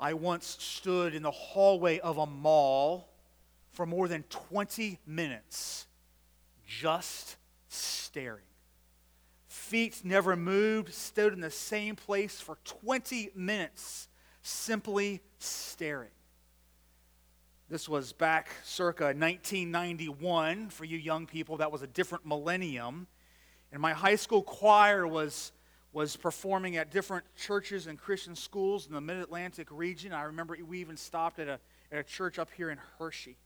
I once stood in the hallway of a mall for more than 20 minutes just staring. Feet never moved, stood in the same place for 20 minutes, simply staring. This was back circa 1991. For you young people, that was a different millennium. And my high school choir was, was performing at different churches and Christian schools in the mid Atlantic region. I remember we even stopped at a, at a church up here in Hershey.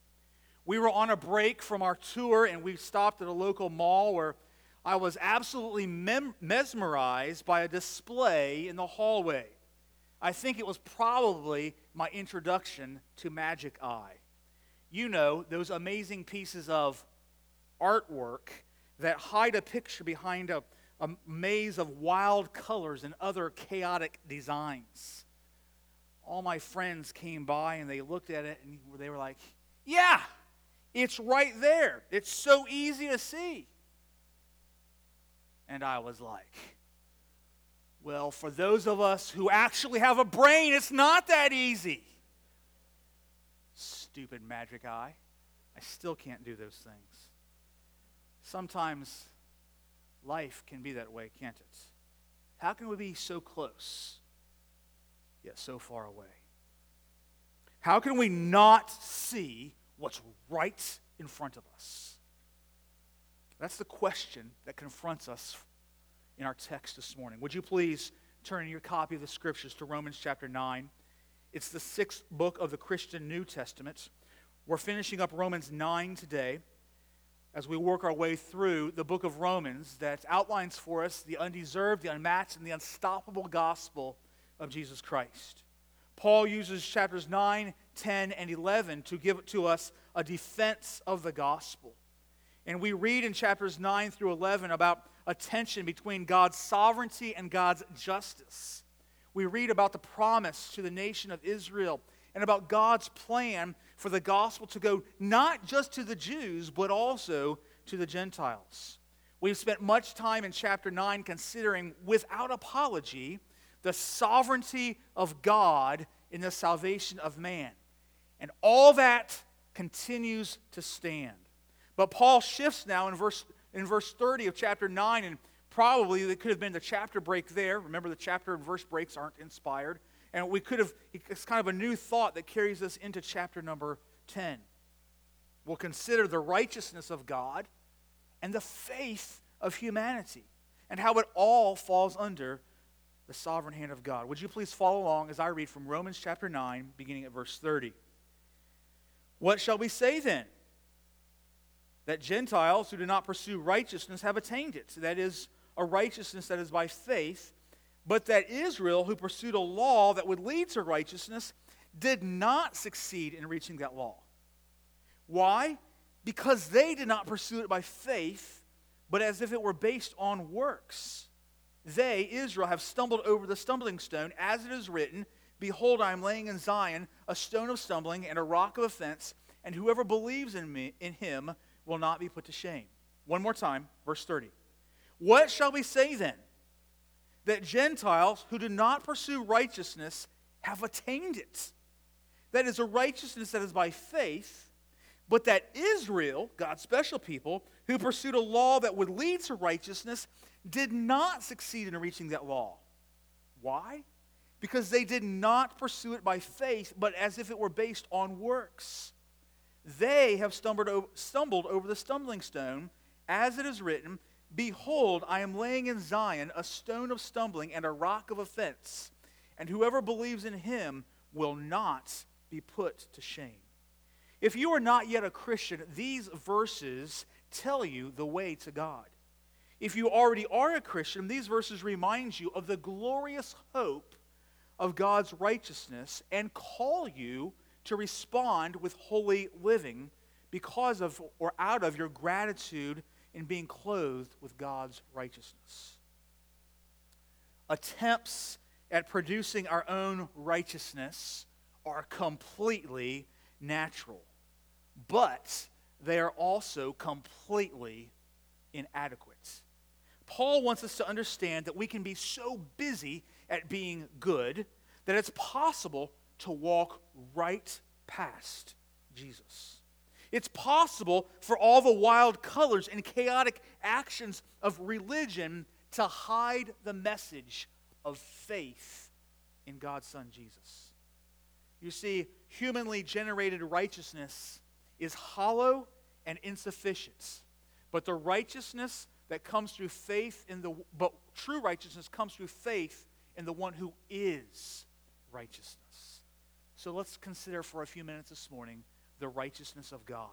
We were on a break from our tour and we stopped at a local mall where I was absolutely mem- mesmerized by a display in the hallway. I think it was probably my introduction to Magic Eye. You know, those amazing pieces of artwork that hide a picture behind a, a maze of wild colors and other chaotic designs. All my friends came by and they looked at it and they were like, Yeah, it's right there. It's so easy to see. And I was like, well, for those of us who actually have a brain, it's not that easy. Stupid magic eye. I still can't do those things. Sometimes life can be that way, can't it? How can we be so close, yet so far away? How can we not see what's right in front of us? That's the question that confronts us in our text this morning. Would you please turn in your copy of the scriptures to Romans chapter 9? It's the sixth book of the Christian New Testament. We're finishing up Romans 9 today as we work our way through the book of Romans that outlines for us the undeserved, the unmatched, and the unstoppable gospel of Jesus Christ. Paul uses chapters 9, 10, and 11 to give to us a defense of the gospel. And we read in chapters 9 through 11 about a tension between God's sovereignty and God's justice. We read about the promise to the nation of Israel and about God's plan for the gospel to go not just to the Jews, but also to the Gentiles. We've spent much time in chapter 9 considering, without apology, the sovereignty of God in the salvation of man. And all that continues to stand. But Paul shifts now in verse in verse 30 of chapter 9, and probably it could have been the chapter break there. Remember, the chapter and verse breaks aren't inspired. And we could have, it's kind of a new thought that carries us into chapter number 10. We'll consider the righteousness of God and the faith of humanity and how it all falls under the sovereign hand of God. Would you please follow along as I read from Romans chapter 9, beginning at verse 30? What shall we say then? that Gentiles who do not pursue righteousness have attained it. That is, a righteousness that is by faith, but that Israel, who pursued a law that would lead to righteousness, did not succeed in reaching that law. Why? Because they did not pursue it by faith, but as if it were based on works. They, Israel, have stumbled over the stumbling stone, as it is written Behold, I am laying in Zion a stone of stumbling and a rock of offense, and whoever believes in me in him will not be put to shame. One more time, verse 30. What shall we say then? That Gentiles who do not pursue righteousness have attained it. That is a righteousness that is by faith, but that Israel, God's special people, who pursued a law that would lead to righteousness, did not succeed in reaching that law. Why? Because they did not pursue it by faith, but as if it were based on works. They have stumbled over, the stumbling stone, as it is written, Behold, I am laying in Zion a stone of stumbling and a rock of offense, and whoever believes in him will not be put to shame. If you are not yet a Christian, these verses tell you the way to God. If you already are a Christian, these verses remind you of the glorious hope of God's righteousness and call you to respond with holy living because of or out of your gratitude in being clothed with God's righteousness. Attempts at producing our own righteousness are completely natural, but they are also completely inadequate. Paul wants us to understand that we can be so busy at being good that it's possible to walk right past Jesus. It's possible for all the wild colors and chaotic actions of religion to hide the message of faith in God's Son Jesus. You see, humanly generated righteousness is hollow and insufficient. But the righteousness that comes through faith in the but true righteousness comes through faith in the one who is righteousness. So let's consider for a few minutes this morning the righteousness of God.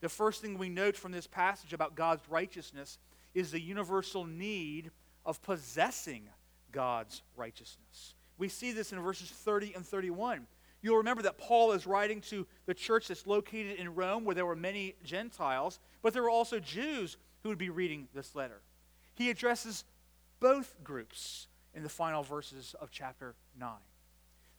The first thing we note from this passage about God's righteousness is the universal need of possessing God's righteousness. We see this in verses 30 and 31. You'll remember that Paul is writing to the church that's located in Rome, where there were many Gentiles, but there were also Jews who would be reading this letter. He addresses both groups in the final verses of chapter 9.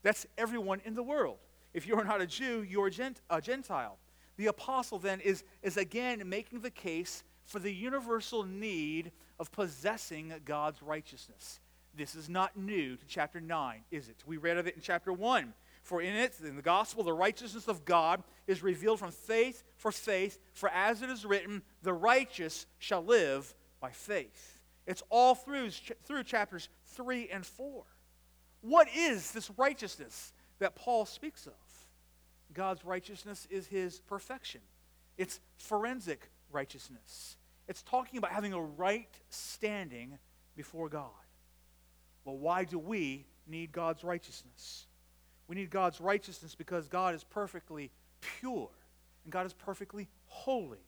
That's everyone in the world. If you're not a Jew, you're a Gentile. The apostle then is, is again making the case for the universal need of possessing God's righteousness. This is not new to chapter 9, is it? We read of it in chapter 1. For in it, in the gospel, the righteousness of God is revealed from faith for faith, for as it is written, the righteous shall live by faith. It's all through, through chapters 3 and 4. What is this righteousness that Paul speaks of? God's righteousness is his perfection, it's forensic righteousness. It's talking about having a right standing before God. Well, why do we need God's righteousness? We need God's righteousness because God is perfectly pure and God is perfectly holy.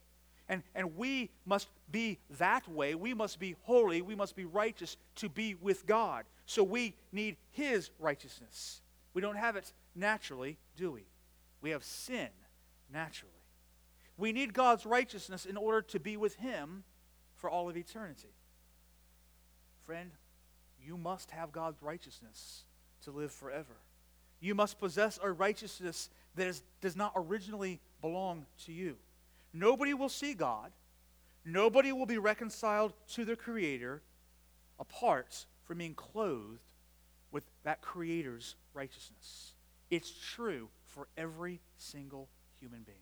And, and we must be that way. We must be holy. We must be righteous to be with God. So we need His righteousness. We don't have it naturally, do we? We have sin naturally. We need God's righteousness in order to be with Him for all of eternity. Friend, you must have God's righteousness to live forever. You must possess a righteousness that is, does not originally belong to you. Nobody will see God. Nobody will be reconciled to their Creator apart from being clothed with that Creator's righteousness. It's true for every single human being.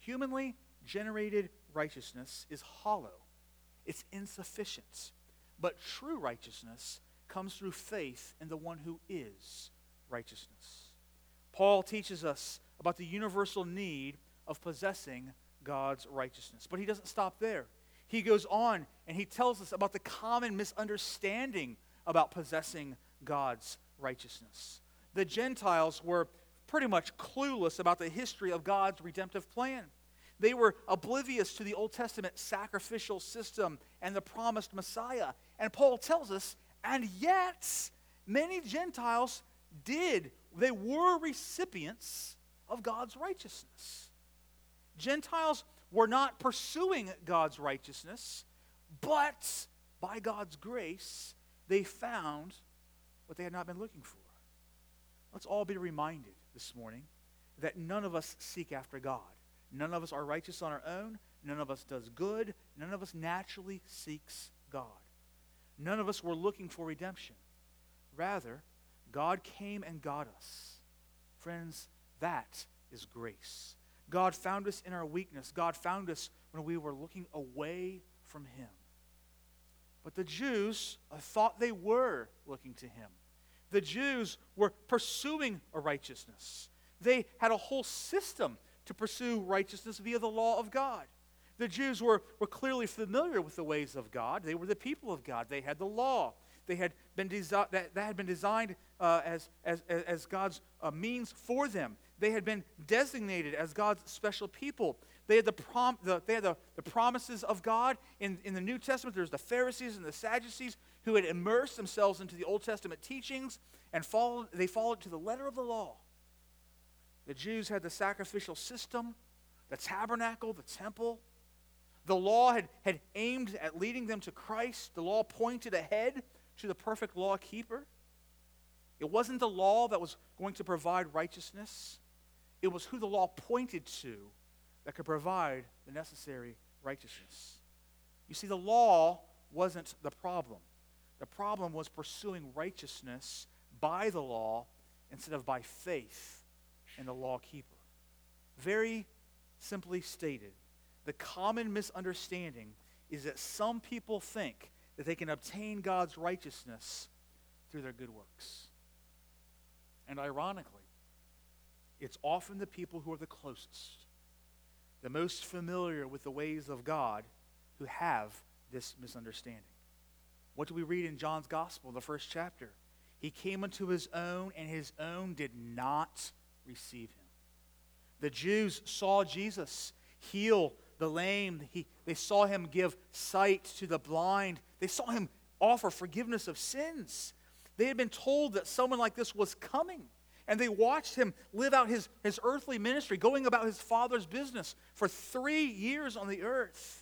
Humanly generated righteousness is hollow, it's insufficient. But true righteousness comes through faith in the one who is righteousness. Paul teaches us about the universal need of possessing God's righteousness. But he doesn't stop there. He goes on and he tells us about the common misunderstanding about possessing God's righteousness. The Gentiles were pretty much clueless about the history of God's redemptive plan. They were oblivious to the Old Testament sacrificial system and the promised Messiah. And Paul tells us, and yet many Gentiles did, they were recipients of God's righteousness. Gentiles were not pursuing God's righteousness, but by God's grace, they found what they had not been looking for. Let's all be reminded this morning that none of us seek after God. None of us are righteous on our own. None of us does good. None of us naturally seeks God. None of us were looking for redemption. Rather, God came and got us. Friends, that is grace. God found us in our weakness. God found us when we were looking away from Him. But the Jews thought they were looking to Him. The Jews were pursuing a righteousness. They had a whole system to pursue righteousness via the law of God. The Jews were, were clearly familiar with the ways of God. They were the people of God. They had the law. They had been desi- that, that had been designed uh, as, as, as God's uh, means for them. They had been designated as God's special people. They had the, prom- the, they had the, the promises of God. In, in the New Testament, there's the Pharisees and the Sadducees who had immersed themselves into the Old Testament teachings and followed, they followed to the letter of the law. The Jews had the sacrificial system, the tabernacle, the temple. The law had, had aimed at leading them to Christ. The law pointed ahead to the perfect law keeper. It wasn't the law that was going to provide righteousness, it was who the law pointed to that could provide the necessary righteousness. You see, the law wasn't the problem. The problem was pursuing righteousness by the law instead of by faith in the law keeper. Very simply stated, the common misunderstanding is that some people think that they can obtain God's righteousness through their good works. And ironically, it's often the people who are the closest, the most familiar with the ways of God, who have this misunderstanding. What do we read in John's Gospel, the first chapter? He came unto his own, and his own did not receive him. The Jews saw Jesus heal the lame, he, they saw him give sight to the blind, they saw him offer forgiveness of sins. They had been told that someone like this was coming. And they watched him live out his, his earthly ministry, going about his father's business for three years on the earth.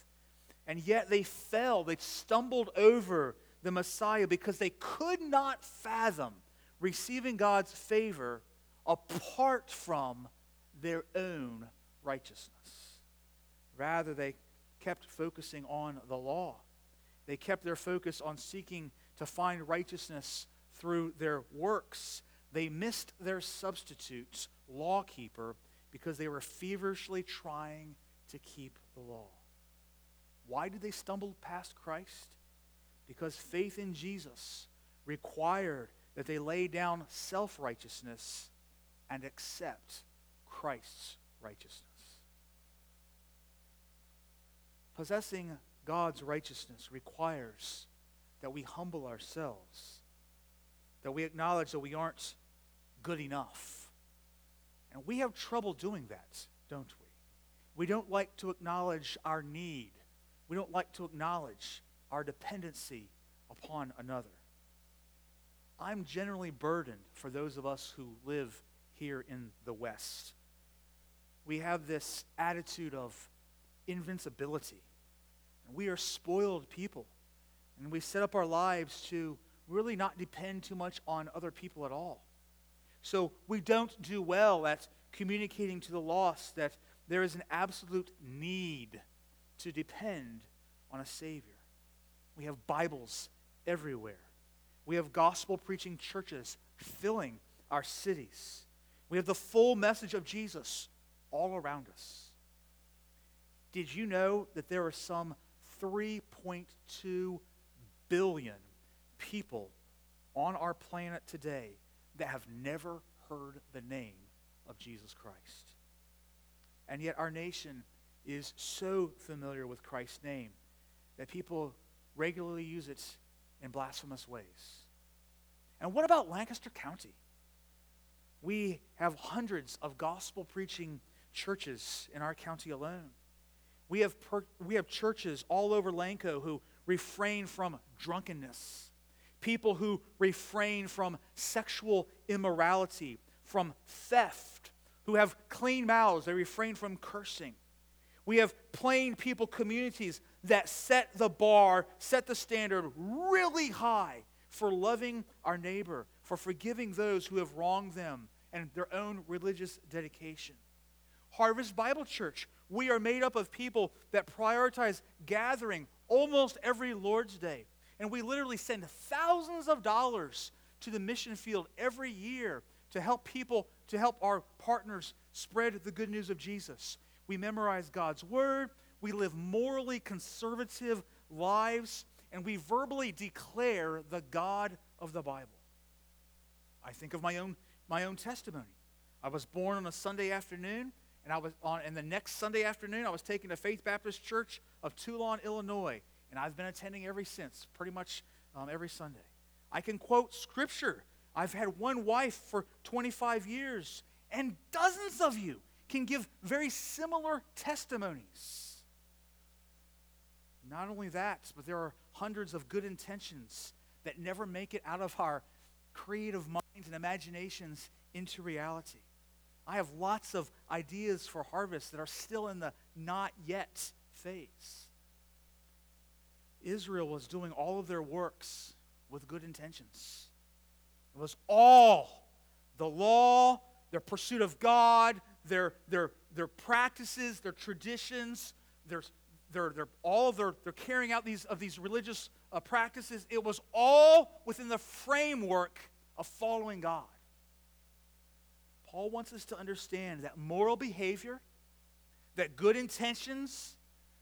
And yet they fell, they stumbled over the Messiah because they could not fathom receiving God's favor apart from their own righteousness. Rather, they kept focusing on the law. They kept their focus on seeking to find righteousness through their works. They missed their substitute, lawkeeper, because they were feverishly trying to keep the law. Why did they stumble past Christ? Because faith in Jesus required that they lay down self righteousness and accept Christ's righteousness. Possessing God's righteousness requires that we humble ourselves, that we acknowledge that we aren't good enough. And we have trouble doing that, don't we? We don't like to acknowledge our need. We don't like to acknowledge our dependency upon another. I'm generally burdened for those of us who live here in the West. We have this attitude of invincibility. And we are spoiled people. And we set up our lives to really not depend too much on other people at all. So we don't do well at communicating to the lost that there is an absolute need to depend on a Savior. We have Bibles everywhere. We have gospel preaching churches filling our cities. We have the full message of Jesus all around us. Did you know that there are some 3.2 billion people on our planet today that have never heard the name of Jesus Christ? And yet, our nation is so familiar with Christ's name that people regularly use it in blasphemous ways. And what about Lancaster County? We have hundreds of gospel preaching churches in our county alone. We have, per, we have churches all over Lanco who refrain from drunkenness, people who refrain from sexual immorality, from theft, who have clean mouths, they refrain from cursing. We have plain people communities that set the bar, set the standard really high for loving our neighbor, for forgiving those who have wronged them, and their own religious dedication. Harvest Bible Church, we are made up of people that prioritize gathering almost every Lord's Day. And we literally send thousands of dollars to the mission field every year to help people, to help our partners spread the good news of Jesus. We memorize God's word, we live morally conservative lives, and we verbally declare the God of the Bible. I think of my own, my own testimony. I was born on a Sunday afternoon, and I was on and the next Sunday afternoon I was taken to Faith Baptist Church of Toulon, Illinois, and I've been attending ever since, pretty much um, every Sunday. I can quote scripture. I've had one wife for 25 years, and dozens of you can give very similar testimonies. Not only that, but there are hundreds of good intentions that never make it out of our creative minds and imaginations into reality. I have lots of ideas for harvest that are still in the not yet phase. Israel was doing all of their works with good intentions. It was all the law, their pursuit of God, their, their, their practices, their traditions, their, their, their, all of their, their carrying out these, of these religious uh, practices. It was all within the framework of following God. Paul wants us to understand that moral behavior, that good intentions,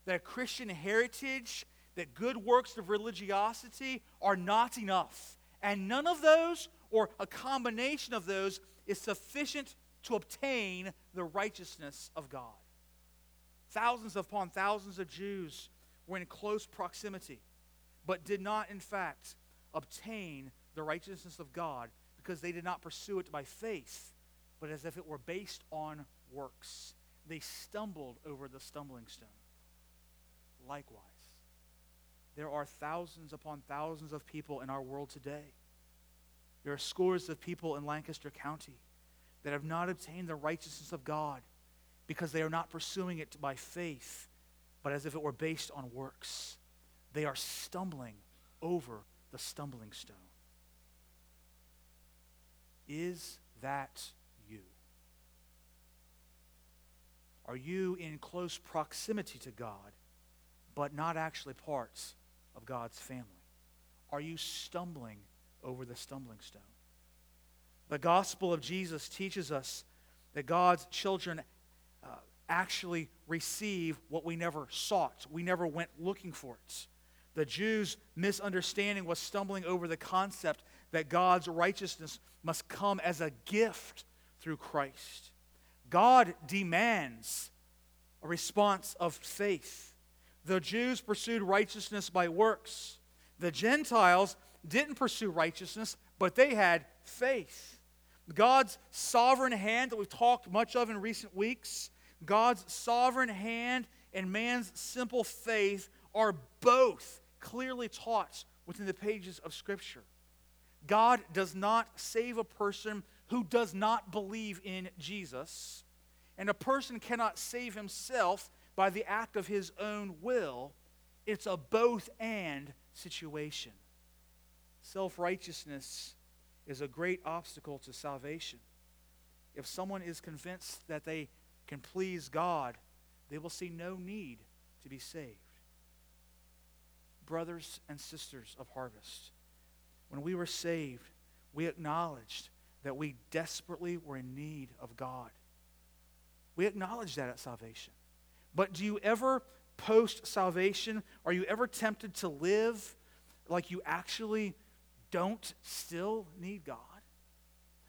that Christian heritage, that good works of religiosity are not enough. And none of those, or a combination of those, is sufficient to obtain the righteousness of God. Thousands upon thousands of Jews were in close proximity, but did not, in fact, obtain the righteousness of God because they did not pursue it by faith, but as if it were based on works. They stumbled over the stumbling stone. Likewise, there are thousands upon thousands of people in our world today. There are scores of people in Lancaster County that have not obtained the righteousness of God because they are not pursuing it by faith, but as if it were based on works. They are stumbling over the stumbling stone. Is that you? Are you in close proximity to God, but not actually parts of God's family? Are you stumbling over the stumbling stone? The gospel of Jesus teaches us that God's children uh, actually receive what we never sought. We never went looking for it. The Jews' misunderstanding was stumbling over the concept that God's righteousness must come as a gift through Christ. God demands a response of faith. The Jews pursued righteousness by works. The Gentiles didn't pursue righteousness, but they had faith. God's sovereign hand that we've talked much of in recent weeks, God's sovereign hand and man's simple faith are both clearly taught within the pages of Scripture. God does not save a person who does not believe in Jesus, and a person cannot save himself by the act of his own will. It's a both and situation. Self righteousness is a great obstacle to salvation. If someone is convinced that they can please God, they will see no need to be saved. Brothers and sisters of harvest, when we were saved, we acknowledged that we desperately were in need of God. We acknowledge that at salvation. But do you ever, post salvation, are you ever tempted to live like you actually don't still need God?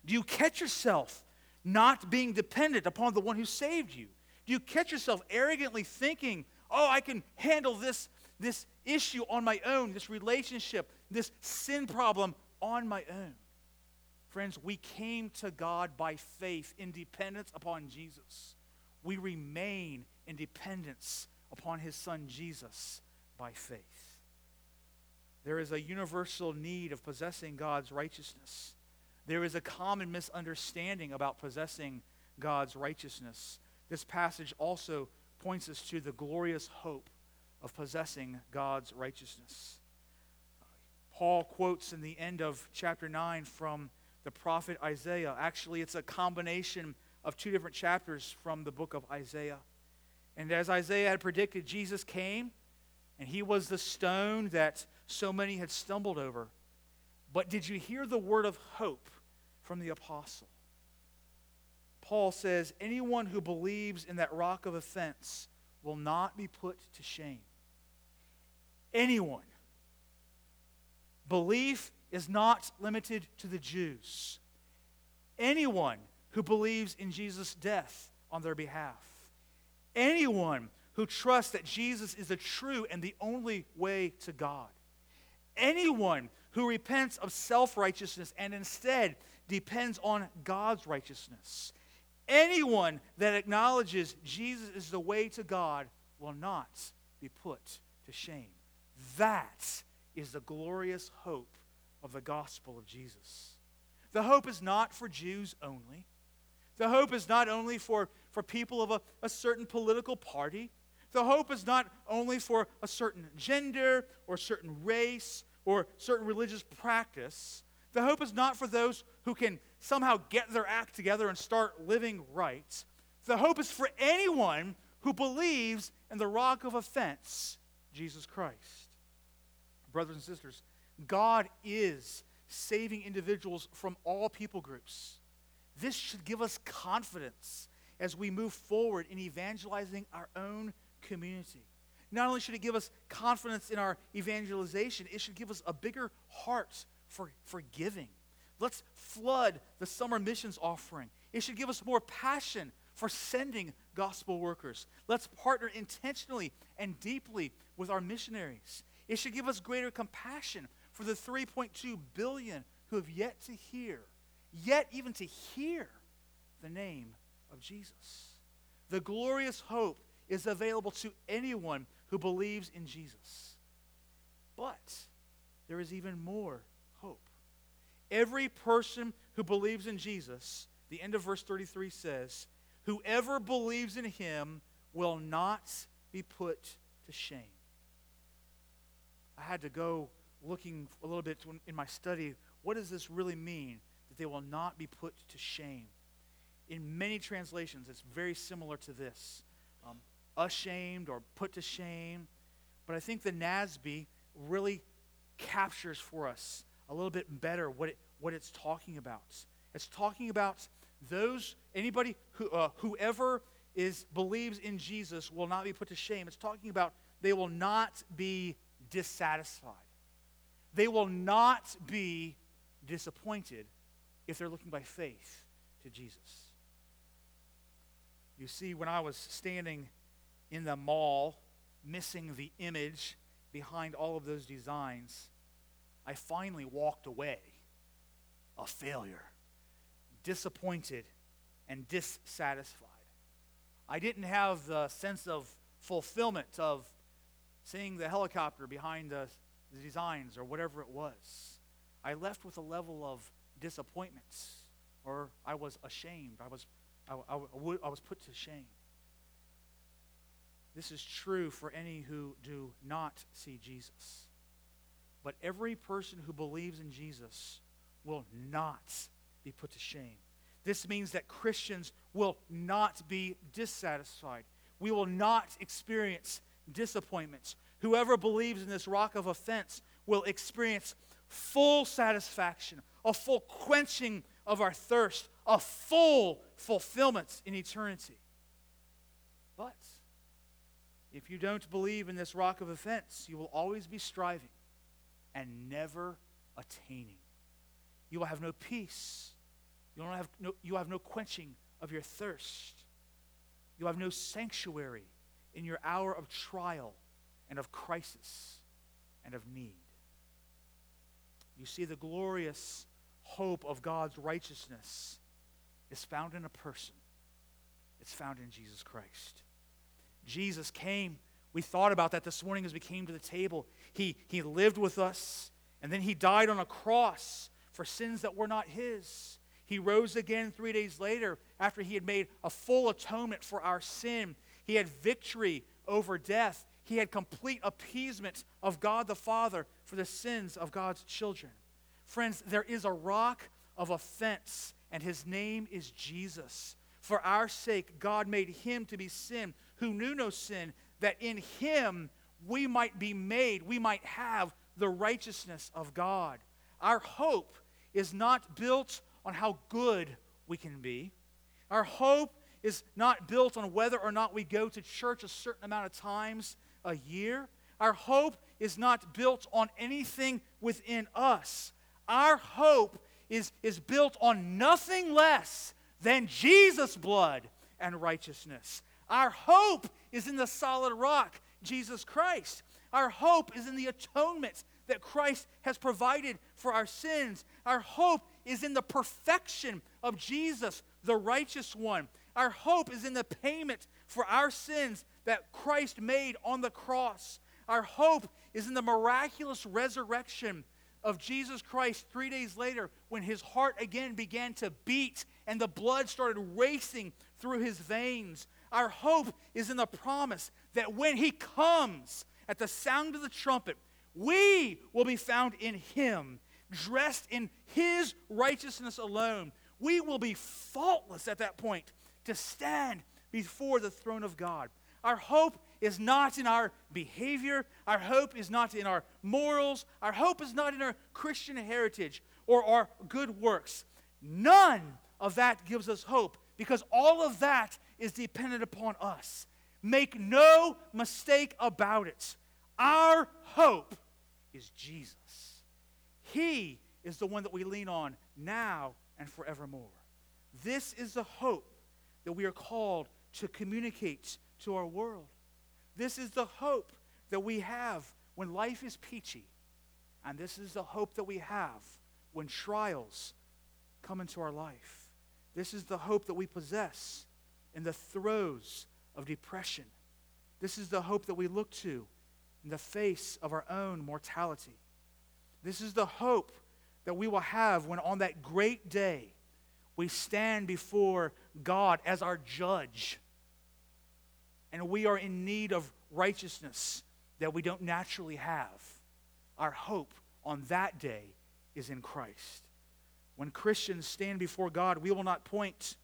Do you catch yourself not being dependent upon the one who saved you? Do you catch yourself arrogantly thinking, oh, I can handle this, this issue on my own, this relationship, this sin problem on my own? Friends, we came to God by faith in dependence upon Jesus. We remain in dependence upon his son Jesus by faith. There is a universal need of possessing God's righteousness. There is a common misunderstanding about possessing God's righteousness. This passage also points us to the glorious hope of possessing God's righteousness. Paul quotes in the end of chapter 9 from the prophet Isaiah. Actually, it's a combination of two different chapters from the book of Isaiah. And as Isaiah had predicted, Jesus came, and he was the stone that so many had stumbled over. But did you hear the word of hope from the apostle? Paul says, Anyone who believes in that rock of offense will not be put to shame. Anyone. Belief is not limited to the Jews. Anyone who believes in Jesus' death on their behalf. Anyone who trusts that Jesus is the true and the only way to God anyone who repents of self righteousness and instead depends on God's righteousness. Anyone that acknowledges Jesus is the way to God will not be put to shame. That is the glorious hope of the gospel of Jesus. The hope is not for Jews only. The hope is not only for, for people of a, a certain political party. The hope is not only for a certain gender or certain race or certain religious practice. The hope is not for those who can somehow get their act together and start living right. The hope is for anyone who believes in the rock of offense, Jesus Christ. Brothers and sisters, God is saving individuals from all people groups. This should give us confidence as we move forward in evangelizing our own community. Not only should it give us confidence in our evangelization, it should give us a bigger heart for, for giving. Let's flood the summer missions offering. It should give us more passion for sending gospel workers. Let's partner intentionally and deeply with our missionaries. It should give us greater compassion for the 3.2 billion who have yet to hear, yet even to hear the name of Jesus. The glorious hope is available to anyone who believes in Jesus. But there is even more hope. Every person who believes in Jesus, the end of verse 33 says, whoever believes in him will not be put to shame. I had to go looking a little bit in my study. What does this really mean? That they will not be put to shame. In many translations, it's very similar to this ashamed or put to shame. But I think the NASB really captures for us a little bit better what, it, what it's talking about. It's talking about those, anybody who, uh, whoever is believes in Jesus will not be put to shame. It's talking about they will not be dissatisfied. They will not be disappointed if they're looking by faith to Jesus. You see, when I was standing in the mall, missing the image behind all of those designs, I finally walked away a failure, disappointed, and dissatisfied. I didn't have the sense of fulfillment of seeing the helicopter behind the, the designs or whatever it was. I left with a level of disappointment, or I was ashamed. I was I, I, I was put to shame. This is true for any who do not see Jesus. But every person who believes in Jesus will not be put to shame. This means that Christians will not be dissatisfied. We will not experience disappointments. Whoever believes in this rock of offense will experience full satisfaction, a full quenching of our thirst, a full fulfillment in eternity. If you don't believe in this rock of offense, you will always be striving and never attaining. You will have no peace. You will have no, you have no quenching of your thirst. You will have no sanctuary in your hour of trial and of crisis and of need. You see the glorious hope of God's righteousness is found in a person. It's found in Jesus Christ. Jesus came. We thought about that this morning as we came to the table. He, he lived with us, and then he died on a cross for sins that were not his. He rose again three days later after he had made a full atonement for our sin. He had victory over death. He had complete appeasement of God the Father for the sins of God's children. Friends, there is a rock of offense, and his name is Jesus. For our sake, God made him to be sin who knew no sin, that in him we might be made, we might have the righteousness of God. Our hope is not built on how good we can be. Our hope is not built on whether or not we go to church a certain amount of times a year. Our hope is not built on anything within us. Our hope is, is built on nothing less than Jesus' blood and righteousness. Our hope is in the solid rock, Jesus Christ. Our hope is in the atonement that Christ has provided for our sins. Our hope is in the perfection of Jesus, the righteous one. Our hope is in the payment for our sins that Christ made on the cross. Our hope is in the miraculous resurrection of Jesus Christ three days later when his heart again began to beat and the blood started racing through his veins. Our hope is in the promise that when he comes at the sound of the trumpet, we will be found in him, dressed in his righteousness alone. We will be faultless at that point to stand before the throne of God. Our hope is not in our behavior. Our hope is not in our morals. Our hope is not in our Christian heritage or our good works. None of that gives us hope because all of that is dependent upon us. Make no mistake about it. Our hope is Jesus. He is the one that we lean on now and forevermore. This is the hope that we are called to communicate to our world. This is the hope that we have when life is peachy. And this is the hope that we have when trials come into our life. This is the hope that we possess in the throes of depression. This is the hope that we look to in the face of our own mortality. This is the hope that we will have when on that great day we stand before God as our judge and we are in need of righteousness that we don't naturally have. Our hope on that day is in Christ. When Christians stand before God, we will not point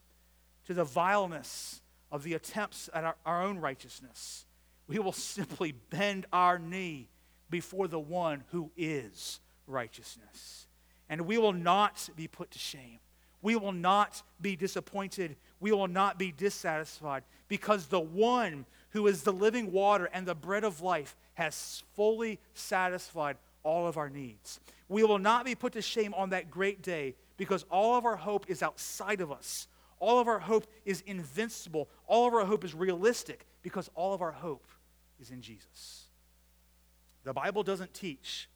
to the vileness of the attempts at our, our own righteousness. We will simply bend our knee before the one who is righteousness. And we will not be put to shame. We will not be disappointed. We will not be dissatisfied because the one who is the living water and the bread of life has fully satisfied all of our needs. We will not be put to shame on that great day because all of our hope is outside of us. All of our hope is invincible. All of our hope is realistic because all of our hope is in Jesus. The Bible doesn't teach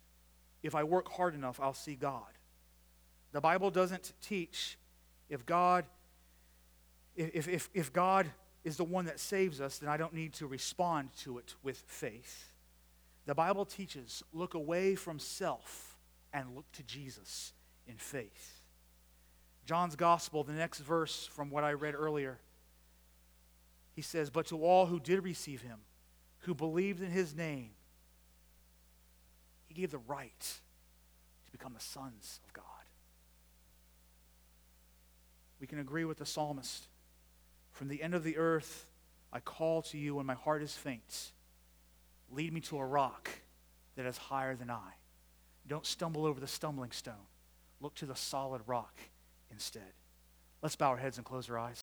if I work hard enough, I'll see God. The Bible doesn't teach if God if, if, if God is the one that saves us, then I don't need to respond to it with faith. The Bible teaches look away from self and look to Jesus in faith. John's gospel, the next verse from what I read earlier, he says, But to all who did receive him, who believed in his name, he gave the right to become the sons of God. We can agree with the psalmist. From the end of the earth, I call to you when my heart is faint. Lead me to a rock that is higher than I. Don't stumble over the stumbling stone. Look to the solid rock instead. Let's bow our heads and close our eyes.